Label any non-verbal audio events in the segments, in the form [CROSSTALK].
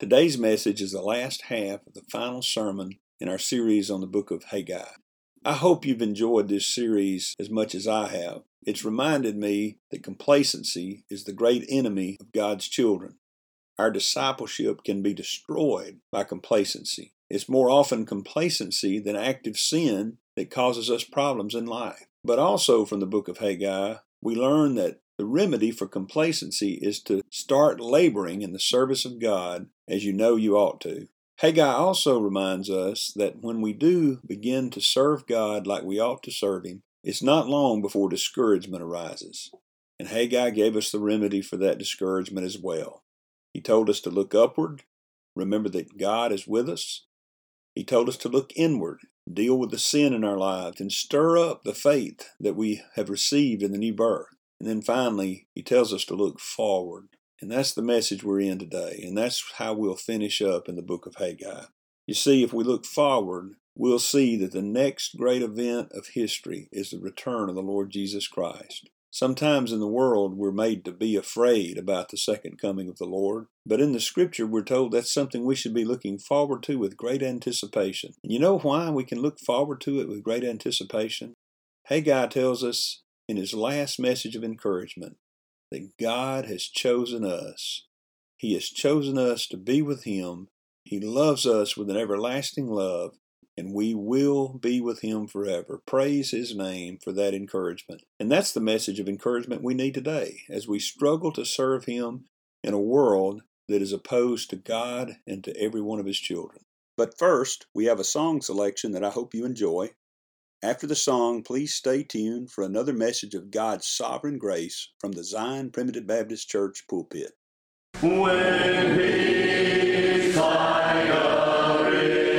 Today's message is the last half of the final sermon in our series on the book of Haggai. I hope you've enjoyed this series as much as I have. It's reminded me that complacency is the great enemy of God's children. Our discipleship can be destroyed by complacency. It's more often complacency than active sin that causes us problems in life. But also from the book of Haggai, we learn that the remedy for complacency is to start laboring in the service of God as you know you ought to. Haggai also reminds us that when we do begin to serve God like we ought to serve Him, it's not long before discouragement arises. And Haggai gave us the remedy for that discouragement as well. He told us to look upward, remember that God is with us. He told us to look inward, deal with the sin in our lives, and stir up the faith that we have received in the new birth. And then finally, he tells us to look forward. And that's the message we're in today. And that's how we'll finish up in the book of Haggai. You see, if we look forward, we'll see that the next great event of history is the return of the Lord Jesus Christ. Sometimes in the world, we're made to be afraid about the second coming of the Lord, but in the scripture, we're told that's something we should be looking forward to with great anticipation. And you know why we can look forward to it with great anticipation? Haggai tells us in his last message of encouragement that God has chosen us. He has chosen us to be with Him. He loves us with an everlasting love, and we will be with Him forever. Praise His name for that encouragement. And that's the message of encouragement we need today as we struggle to serve Him in a world that is opposed to God and to every one of His children. But first, we have a song selection that I hope you enjoy. After the song, please stay tuned for another message of God's sovereign grace from the Zion Primitive Baptist Church pulpit. When he's like a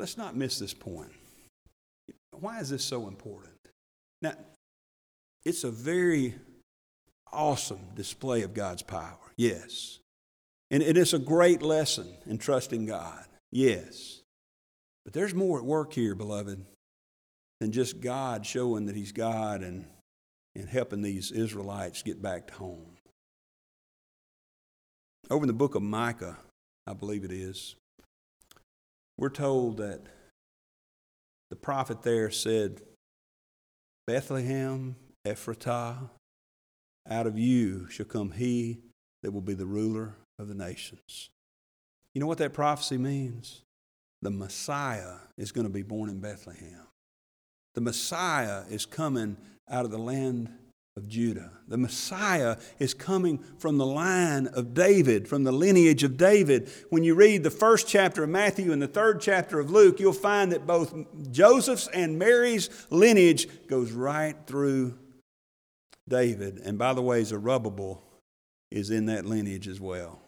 let's, not miss this point. Why is this so important? Now, it's a very awesome display of God's power, yes. And it is a great lesson in trusting God, yes. But there's more at work here, beloved, than just God showing that He's God and, and helping these Israelites get back to home. Over in the book of Micah, I believe it is, we're told that the prophet there said, Bethlehem, Ephratah, out of you shall come he that will be the ruler of the nations. You know what that prophecy means? The Messiah is going to be born in Bethlehem. The Messiah is coming out of the land of Judah. The Messiah is coming from the line of David, from the lineage of David. When you read the first chapter of Matthew and the third chapter of Luke, you'll find that both Joseph's and Mary's lineage goes right through David. And by the way, Zerubbabel is in that lineage as well.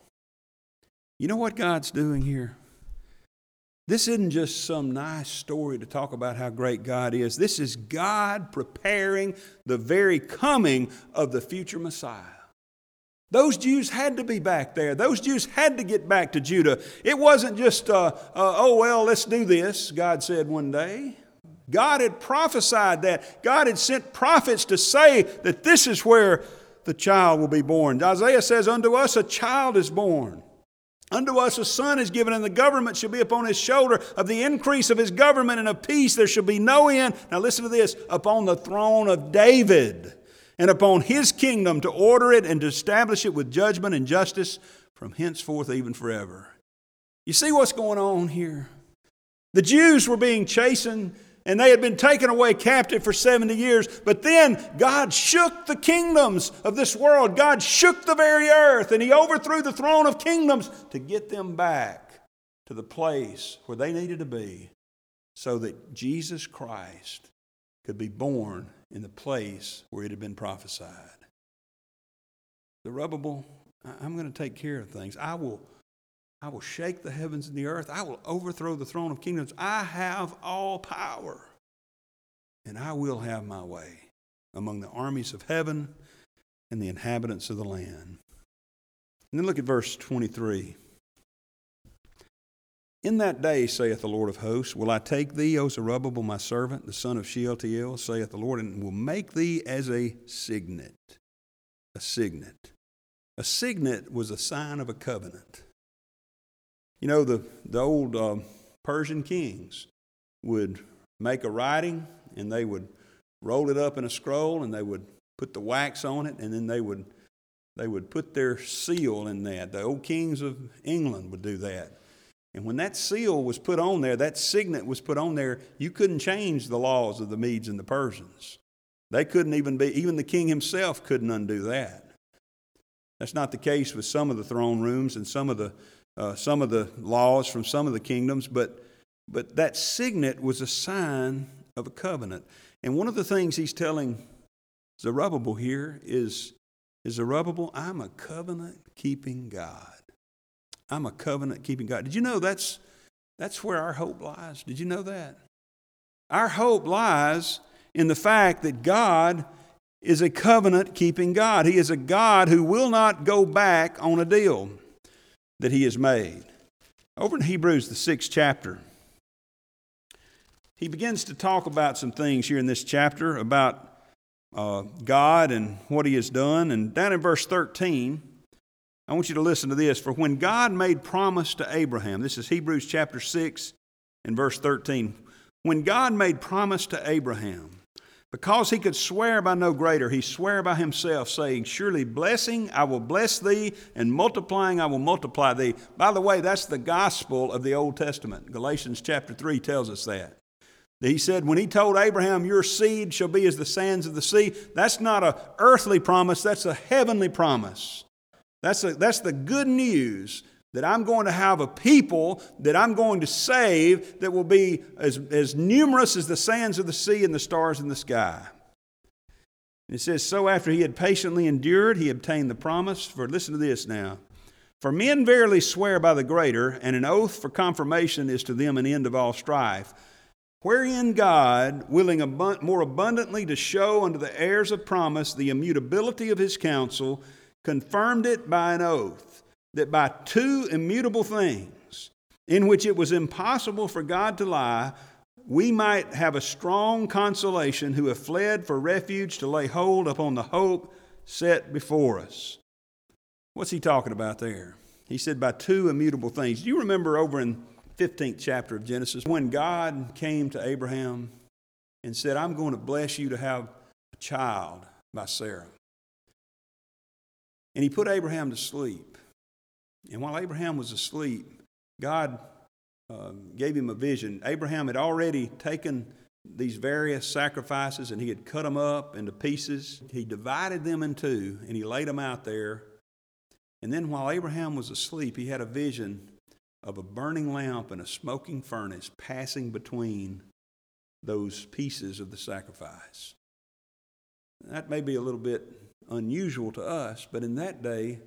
You know what God's doing here? This isn't just some nice story to talk about how great God is. This is God preparing the very coming of the future Messiah. Those Jews had to be back there. Those Jews had to get back to Judah. It wasn't just, uh, uh, oh, well, let's do this, God said one day. God had prophesied that. God had sent prophets to say that this is where the child will be born. Isaiah says, Unto us a child is born. Unto us a son is given, and the government shall be upon his shoulder. Of the increase of his government and of peace there shall be no end. Now listen to this upon the throne of David and upon his kingdom to order it and to establish it with judgment and justice from henceforth even forever. You see what's going on here? The Jews were being chastened and they had been taken away captive for 70 years. But then God shook the kingdoms of this world. God shook the very earth and He overthrew the throne of kingdoms to get them back to the place where they needed to be so that Jesus Christ could be born in the place where it had been prophesied. Zerubbabel, I'm going to take care of things. I will, I will shake the heavens and the earth. I will overthrow the throne of kingdoms. I have all power, and I will have my way among the armies of heaven and the inhabitants of the land. And then look at verse 23. In that day, saith the Lord of hosts, will I take thee, O Zerubbabel, my servant, the son of Shealtiel, saith the Lord, and will make thee as a signet. A signet. A signet was a sign of a covenant. You know, the, the old uh, Persian kings would make a writing and they would roll it up in a scroll and they would put the wax on it and then they would, they would put their seal in that. The old kings of England would do that. And when that seal was put on there, that signet was put on there, you couldn't change the laws of the Medes and the Persians. They couldn't even be, even the king himself couldn't undo that. That's not the case with some of the throne rooms and some of the, uh, some of the laws from some of the kingdoms, but, but that signet was a sign of a covenant. And one of the things he's telling Zerubbabel here is, is Zerubbabel, I'm a covenant keeping God. I'm a covenant keeping God. Did you know that's, that's where our hope lies? Did you know that? Our hope lies in the fact that God is a covenant keeping God. He is a God who will not go back on a deal that He has made. Over in Hebrews, the sixth chapter, he begins to talk about some things here in this chapter about uh, God and what He has done. And down in verse 13, I want you to listen to this. For when God made promise to Abraham, this is Hebrews chapter 6 and verse 13. When God made promise to Abraham, because he could swear by no greater, he sware by himself, saying, Surely blessing I will bless thee, and multiplying I will multiply thee. By the way, that's the gospel of the Old Testament. Galatians chapter 3 tells us that. He said, when he told Abraham, Your seed shall be as the sands of the sea, that's not an earthly promise, that's a heavenly promise. That's, a, that's the good news that I'm going to have a people that I'm going to save that will be as, as numerous as the sands of the sea and the stars in the sky. it says, So after he had patiently endured, he obtained the promise. For listen to this now. For men verily swear by the greater, and an oath for confirmation is to them an end of all strife wherein God, willing abund- more abundantly to show unto the heirs of promise the immutability of his counsel, confirmed it by an oath, that by two immutable things, in which it was impossible for God to lie, we might have a strong consolation who have fled for refuge to lay hold upon the hope set before us. What's he talking about there? He said, by two immutable things. Do you remember over in 15th chapter of Genesis, when God came to Abraham and said, I'm going to bless you to have a child by Sarah. And he put Abraham to sleep. And while Abraham was asleep, God uh, gave him a vision. Abraham had already taken these various sacrifices and he had cut them up into pieces. He divided them in two and he laid them out there. And then while Abraham was asleep, he had a vision of a burning lamp and a smoking furnace passing between those pieces of the sacrifice. That may be a little bit unusual to us, but in that day,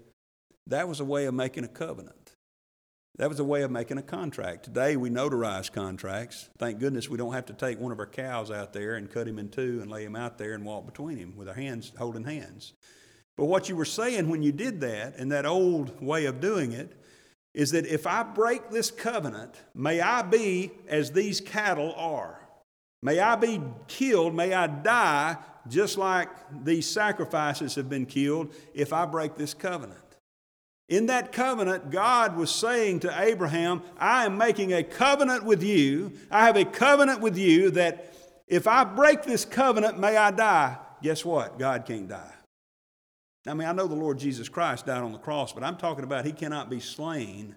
that was a way of making a covenant. That was a way of making a contract. Today, we notarize contracts. Thank goodness we don't have to take one of our cows out there and cut him in two and lay him out there and walk between him with our hands holding hands. But what you were saying when you did that, and that old way of doing it, is that if I break this covenant, may I be as these cattle are. May I be killed, may I die just like these sacrifices have been killed if I break this covenant. In that covenant, God was saying to Abraham, I am making a covenant with you. I have a covenant with you that if I break this covenant, may I die. Guess what? God can't die. I mean, I know the Lord Jesus Christ died on the cross, but I'm talking about he cannot be slain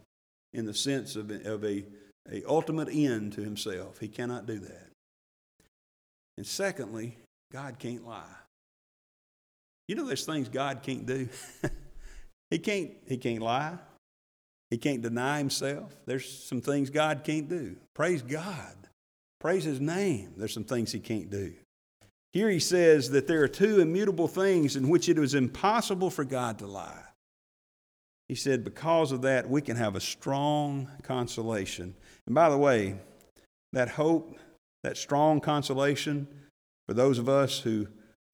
in the sense of, of a, a ultimate end to himself. He cannot do that. And secondly, God can't lie. You know there's things God can't do. [LAUGHS] he can't he can't lie. He can't deny himself. There's some things God can't do. Praise God. Praise his name. There's some things he can't do. Here he says that there are two immutable things in which it is impossible for God to lie. He said, because of that, we can have a strong consolation. And by the way, that hope, that strong consolation for those of us who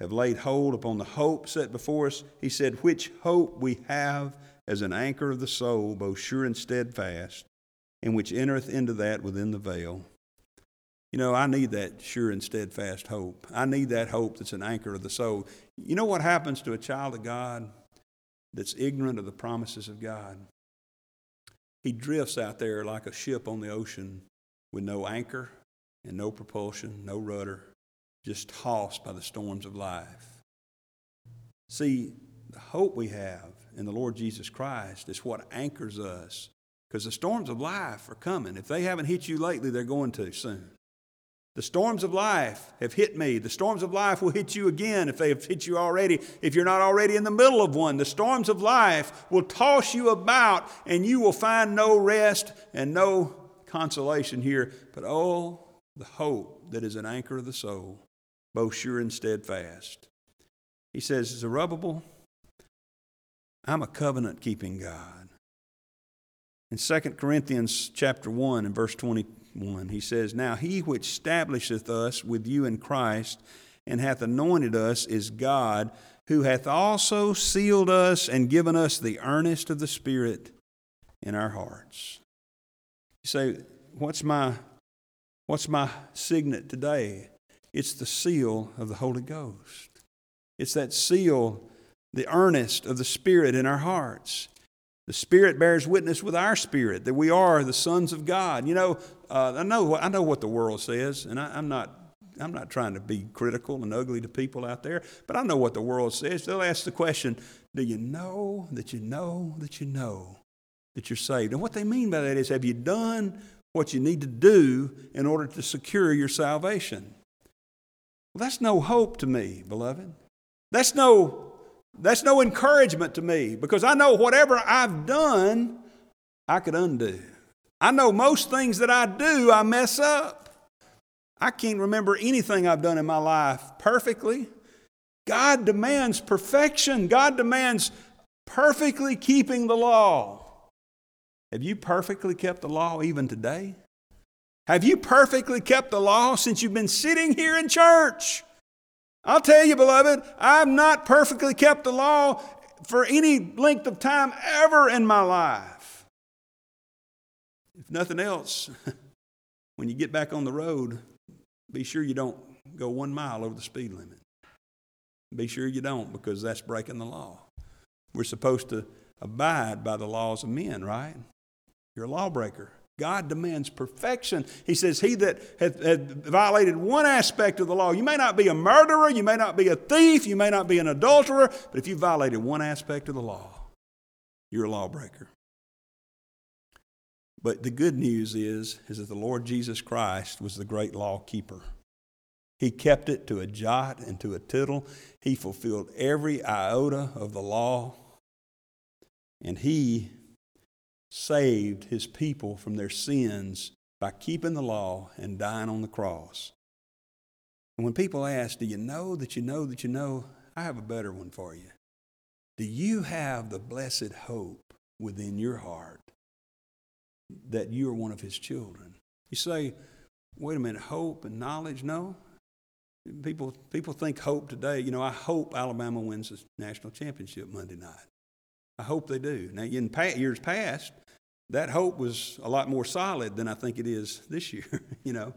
have laid hold upon the hope set before us, he said, which hope we have as an anchor of the soul, both sure and steadfast, and which entereth into that within the veil you know, I need that sure and steadfast hope. I need that hope that's an anchor of the soul. You know what happens to a child of God that's ignorant of the promises of God? He drifts out there like a ship on the ocean with no anchor and no propulsion, no rudder, just tossed by the storms of life. See, the hope we have in the Lord Jesus Christ is what anchors us because the storms of life are coming. If they haven't hit you lately, they're going to soon. The storms of life have hit me. The storms of life will hit you again if they have hit you already, if you're not already in the middle of one. The storms of life will toss you about and you will find no rest and no consolation here. But oh, the hope that is an anchor of the soul, both sure and steadfast. He says, Zerubbabel, I'm a covenant keeping God. In 2 Corinthians chapter 1 and verse 21, He says, Now he which establisheth us with you in Christ and hath anointed us is God, who hath also sealed us and given us the earnest of the Spirit in our hearts. You say, What's my, what's my signet today? It's the seal of the Holy Ghost. It's that seal, the earnest of the Spirit in our hearts. The Spirit bears witness with our spirit that we are the sons of God. You know, uh, I know I know what the world says, and I, I'm not I'm not trying to be critical and ugly to people out there, but I know what the world says. They'll ask the question, "Do you know that you know that you know that you're saved?" And what they mean by that is, have you done what you need to do in order to secure your salvation? Well, that's no hope to me, beloved. That's no that's no encouragement to me because I know whatever I've done, I could undo. I know most things that I do, I mess up. I can't remember anything I've done in my life perfectly. God demands perfection, God demands perfectly keeping the law. Have you perfectly kept the law even today? Have you perfectly kept the law since you've been sitting here in church? I'll tell you, beloved, I've not perfectly kept the law for any length of time ever in my life. If nothing else, [LAUGHS] when you get back on the road, be sure you don't go one mile over the speed limit. Be sure you don't, because that's breaking the law. We're supposed to abide by the laws of men, right? You're a lawbreaker. God demands perfection. He says, He that hath, violated one aspect of the law, you may not be a murderer, you may not be a thief, you may not be an adulterer, but if you violated one aspect of the law, you're a lawbreaker. But the good news is, is that the Lord Jesus Christ was the great law keeper. He kept it to a jot and to a tittle. He fulfilled every iota of the law. And he saved his people from their sins by keeping the law and dying on the cross. And when people ask, Do you know that you know that you know? I have a better one for you. Do you have the blessed hope within your heart that you are one of his children? You say, Wait a minute, hope and knowledge? No. People, people think hope today. You know, I hope Alabama wins the national championship Monday night. I hope they do. Now, in years past, that hope was a lot more solid than I think it is this year. [LAUGHS] you know,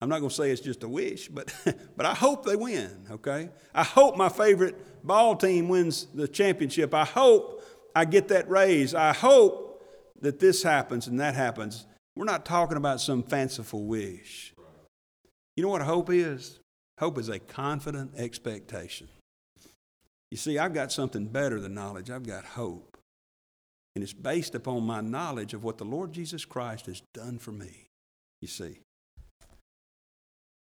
I'm not going to say it's just a wish, but [LAUGHS] but I hope they win. Okay, I hope my favorite ball team wins the championship. I hope I get that raise. I hope that this happens and that happens. We're not talking about some fanciful wish. You know what hope is? Hope is a confident expectation. You see, I've got something better than knowledge. I've got hope. And it's based upon my knowledge of what the Lord Jesus Christ has done for me. You see.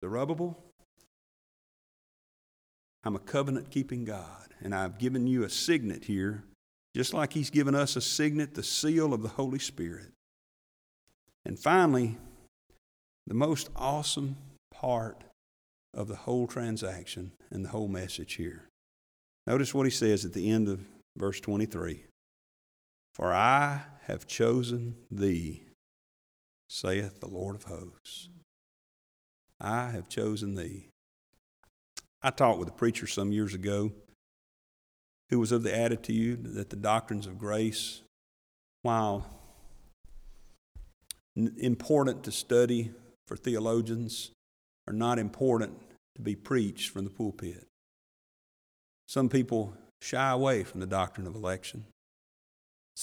Zerubbabel, I'm a covenant keeping God, and I've given you a signet here, just like He's given us a signet, the seal of the Holy Spirit. And finally, the most awesome part of the whole transaction and the whole message here. Notice what he says at the end of verse 23. For I have chosen thee, saith the Lord of hosts. I have chosen thee. I talked with a preacher some years ago who was of the attitude that the doctrines of grace, while important to study for theologians, are not important to be preached from the pulpit. Some people shy away from the doctrine of election.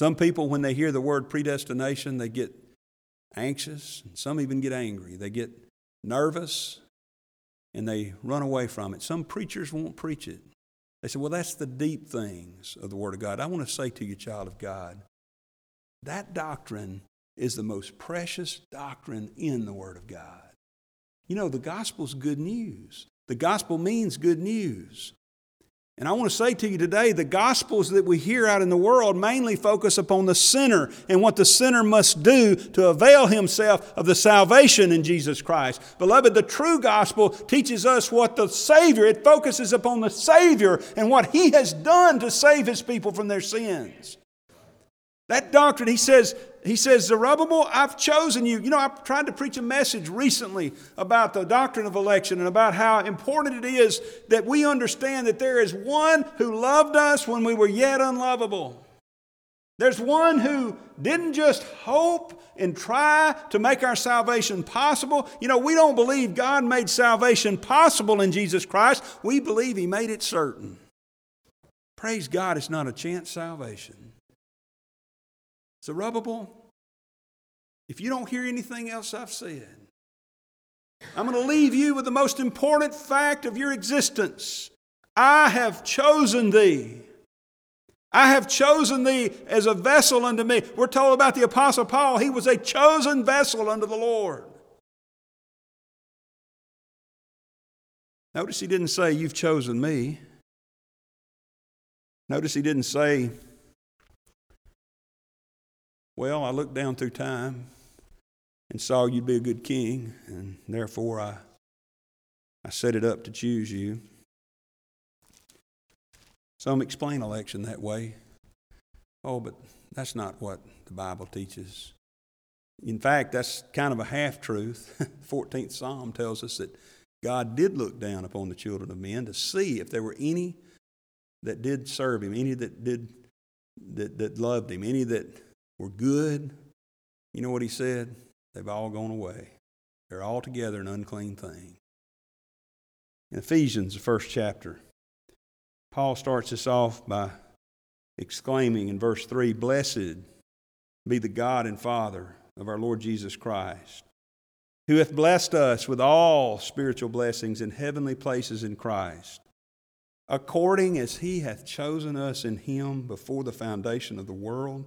Some people, when they hear the word predestination, they get anxious, and some even get angry. They get nervous and they run away from it. Some preachers won't preach it. They say, well, that's the deep things of the Word of God. I want to say to you, child of God, that doctrine is the most precious doctrine in the Word of God. You know, the gospel's good news. The gospel means good news. And I want to say to you today the gospels that we hear out in the world mainly focus upon the sinner and what the sinner must do to avail himself of the salvation in Jesus Christ. Beloved, the true gospel teaches us what the Savior, it focuses upon the Savior and what he has done to save his people from their sins. That doctrine, he says, he says, Zerubbabel, I've chosen you. You know, I've tried to preach a message recently about the doctrine of election and about how important it is that we understand that there is one who loved us when we were yet unlovable. There's one who didn't just hope and try to make our salvation possible. You know, we don't believe God made salvation possible in Jesus Christ, we believe He made it certain. Praise God, it's not a chance salvation. Zerubbabel, if you don't hear anything else I've said, I'm going to leave you with the most important fact of your existence. I have chosen thee. I have chosen thee as a vessel unto me. We're told about the Apostle Paul. He was a chosen vessel unto the Lord. Notice he didn't say, You've chosen me. Notice he didn't say, Well, I looked down through time and saw you'd be a good king, and therefore I, I set it up to choose you. Some explain election that way. Oh, but that's not what the Bible teaches. In fact, that's kind of a half truth. 14th [LAUGHS] Psalm tells us that God did look down upon the children of men to see if there were any that did serve him, any that did that, that loved him, any that were good. You know what he said? They've all gone away. They're all together an unclean thing. In Ephesians, the first chapter, Paul starts this off by exclaiming in verse 3 Blessed be the God and Father of our Lord Jesus Christ, who hath blessed us with all spiritual blessings in heavenly places in Christ, according as he hath chosen us in him before the foundation of the world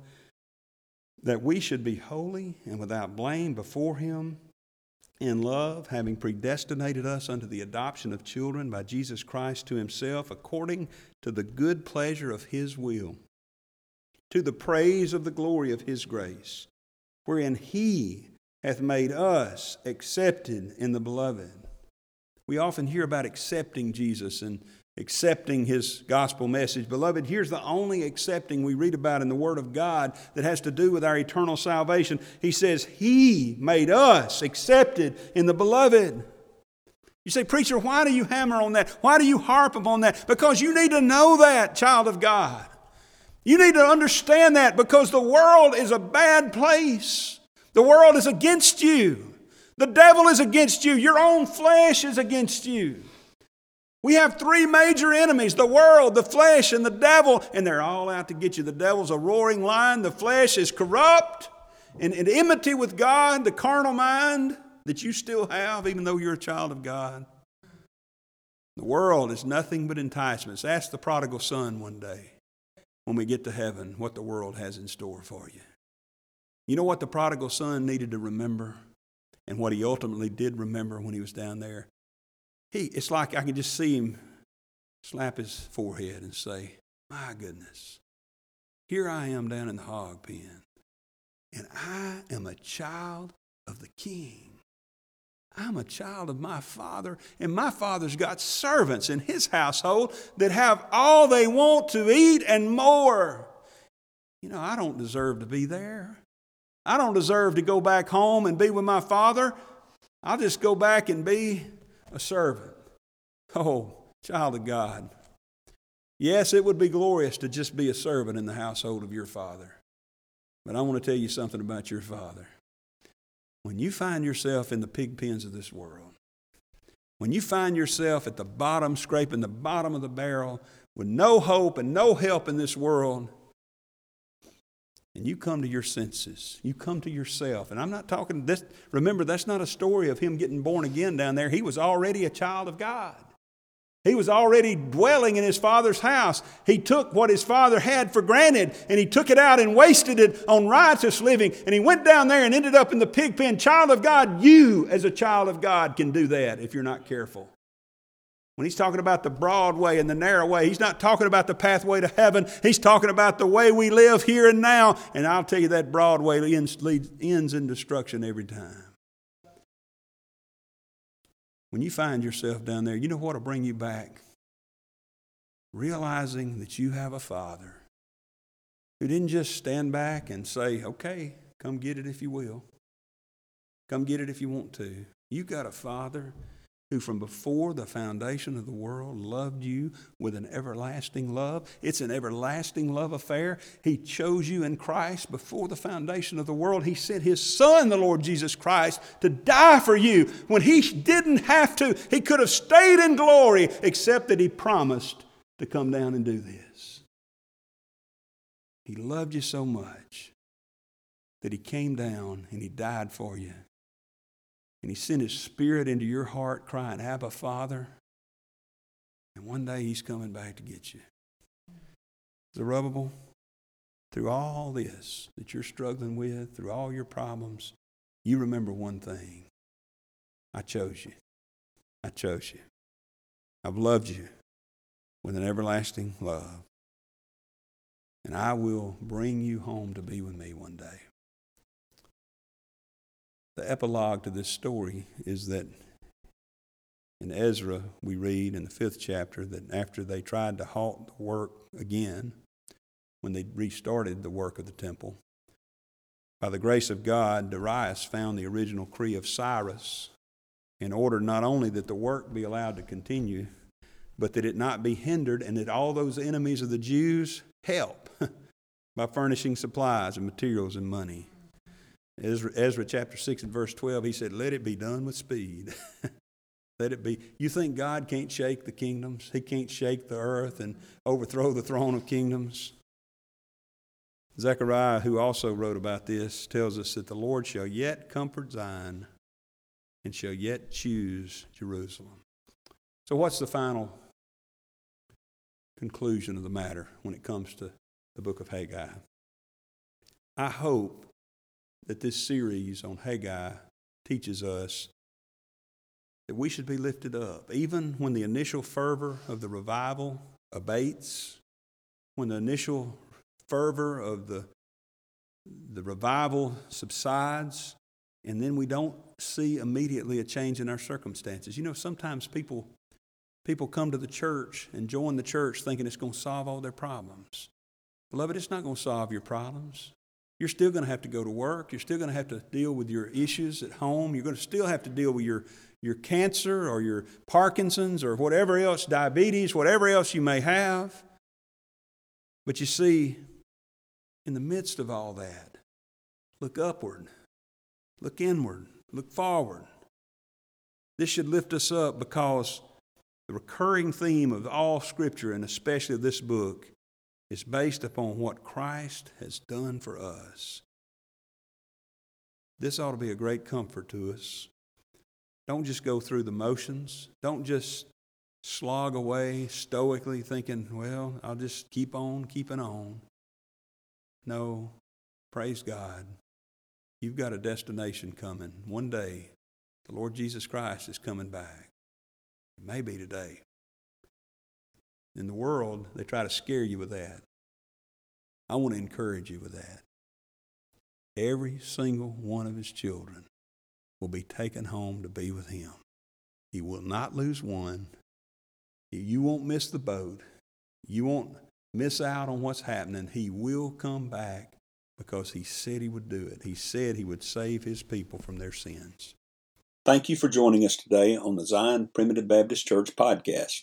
that we should be holy and without blame before Him in love, having predestinated us unto the adoption of children by Jesus Christ to Himself, according to the good pleasure of His will, to the praise of the glory of His grace, wherein He hath made us accepted in the beloved. We often hear about accepting Jesus and accepting his gospel message. Beloved, here's the only accepting we read about in the Word of God that has to do with our eternal salvation. He says, He made us accepted in the beloved. You say, Preacher, why do you hammer on that? Why do you harp upon that? Because you need to know that, child of God. You need to understand that because the world is a bad place. The world is against you. The devil is against you. Your own flesh is against you. We have three major enemies the world, the flesh, and the devil, and they're all out to get you. The devil's a roaring lion, the flesh is corrupt and in enmity with God, the carnal mind that you still have, even though you're a child of God. The world is nothing but enticements. Ask the prodigal son one day when we get to heaven what the world has in store for you. You know what the prodigal son needed to remember and what he ultimately did remember when he was down there? He, it's like I can just see him slap his forehead and say, My goodness, here I am down in the hog pen, and I am a child of the king. I'm a child of my father, and my father's got servants in his household that have all they want to eat and more. You know, I don't deserve to be there. I don't deserve to go back home and be with my father. I'll just go back and be a servant. Oh, child of God. Yes, it would be glorious to just be a servant in the household of your father. But I want to tell you something about your father. When you find yourself in the pig pens of this world, when you find yourself at the bottom, scraping the bottom of the barrel with no hope and no help in this world, and you come to your senses, you come to yourself. And I'm not talking this, remember, that's not a story of him getting born again down there. He was already a child of God. He was already dwelling in his father's house. He took what his father had for granted and he took it out and wasted it on riotous living. And he went down there and ended up in the pig pen. Child of God, you as a child of God can do that if you're not careful. When he's talking about the broad way and the narrow way, he's not talking about the pathway to heaven. He's talking about the way we live here and now. And I'll tell you that broad way ends, leads, ends in destruction every time. When you find yourself down there, you know what will bring you back? Realizing that you have a father who didn't just stand back and say, okay, come get it if you will. Come get it if you want to. You got a father who from before the foundation of the world loved you with an everlasting love. It's an everlasting love affair. He chose you in Christ before the foundation of the world. He sent His Son, the Lord Jesus Christ, to die for you when He didn't have to. He could have stayed in glory, except that He promised to come down and do this. He loved you so much that He came down and He died for you and He sent His Spirit into your heart, crying, Abba, Father. And one day He's coming back to get you. Zerubbabel, through all this that you're struggling with, through all your problems, you remember one thing I chose you. I chose you. I've loved you with an everlasting love. And I will bring you home to be with me one day. The epilogue to this story is that in Ezra, we read in the fifth chapter that after they tried to halt the work again, when they restarted the work of the temple, by the grace of God, Darius found the original decree of Cyrus in order not only that the work be allowed to continue, but that it not be hindered, and that all those enemies of the Jews help [LAUGHS] by furnishing supplies and materials and money. Ezra, Ezra chapter 6 and verse 12, he said, Let it be done with speed. [LAUGHS] Let it be. You think God can't shake the kingdoms? He can't shake the earth and overthrow the throne of kingdoms? Zechariah, who also wrote about this, tells us that the Lord shall yet comfort Zion and shall yet choose Jerusalem. So, what's the final conclusion of the matter when it comes to the book of Haggai? I hope that this series on Haggai teaches us that we should be lifted up. Even when the initial fervor of the revival abates, when the initial fervor of the, the revival subsides, and then we don't see immediately a change in our circumstances. You know, sometimes people, people come to the church and join the church thinking it's going to solve all their problems. Beloved, it's not going to solve your problems. You're still going to have to go to work. You're still going to have to deal with your issues at home. You're going to still have to deal with your, your cancer or your Parkinson's or whatever else, diabetes, whatever else you may have. But you see, in the midst of all that, look upward, look inward, look forward. This should lift us up because the recurring theme of all Scripture, and especially this book, is based upon what Christ has done for us. This ought to be a great comfort to us. Don't just go through the motions. Don't just slog away stoically thinking, well, I'll just keep on keeping on. No, praise God. You've got a destination coming. One day, the Lord Jesus Christ is coming back. It may be today. In the world, they try to scare you with that. I want to encourage you with that. Every single one of his children will be taken home to be with him. He will not lose one. You won't miss the boat. You won't miss out on what's happening. He will come back because he said he would do it. He said he would save his people from their sins. Thank you for joining us today on the Zion Primitive Baptist Church podcast.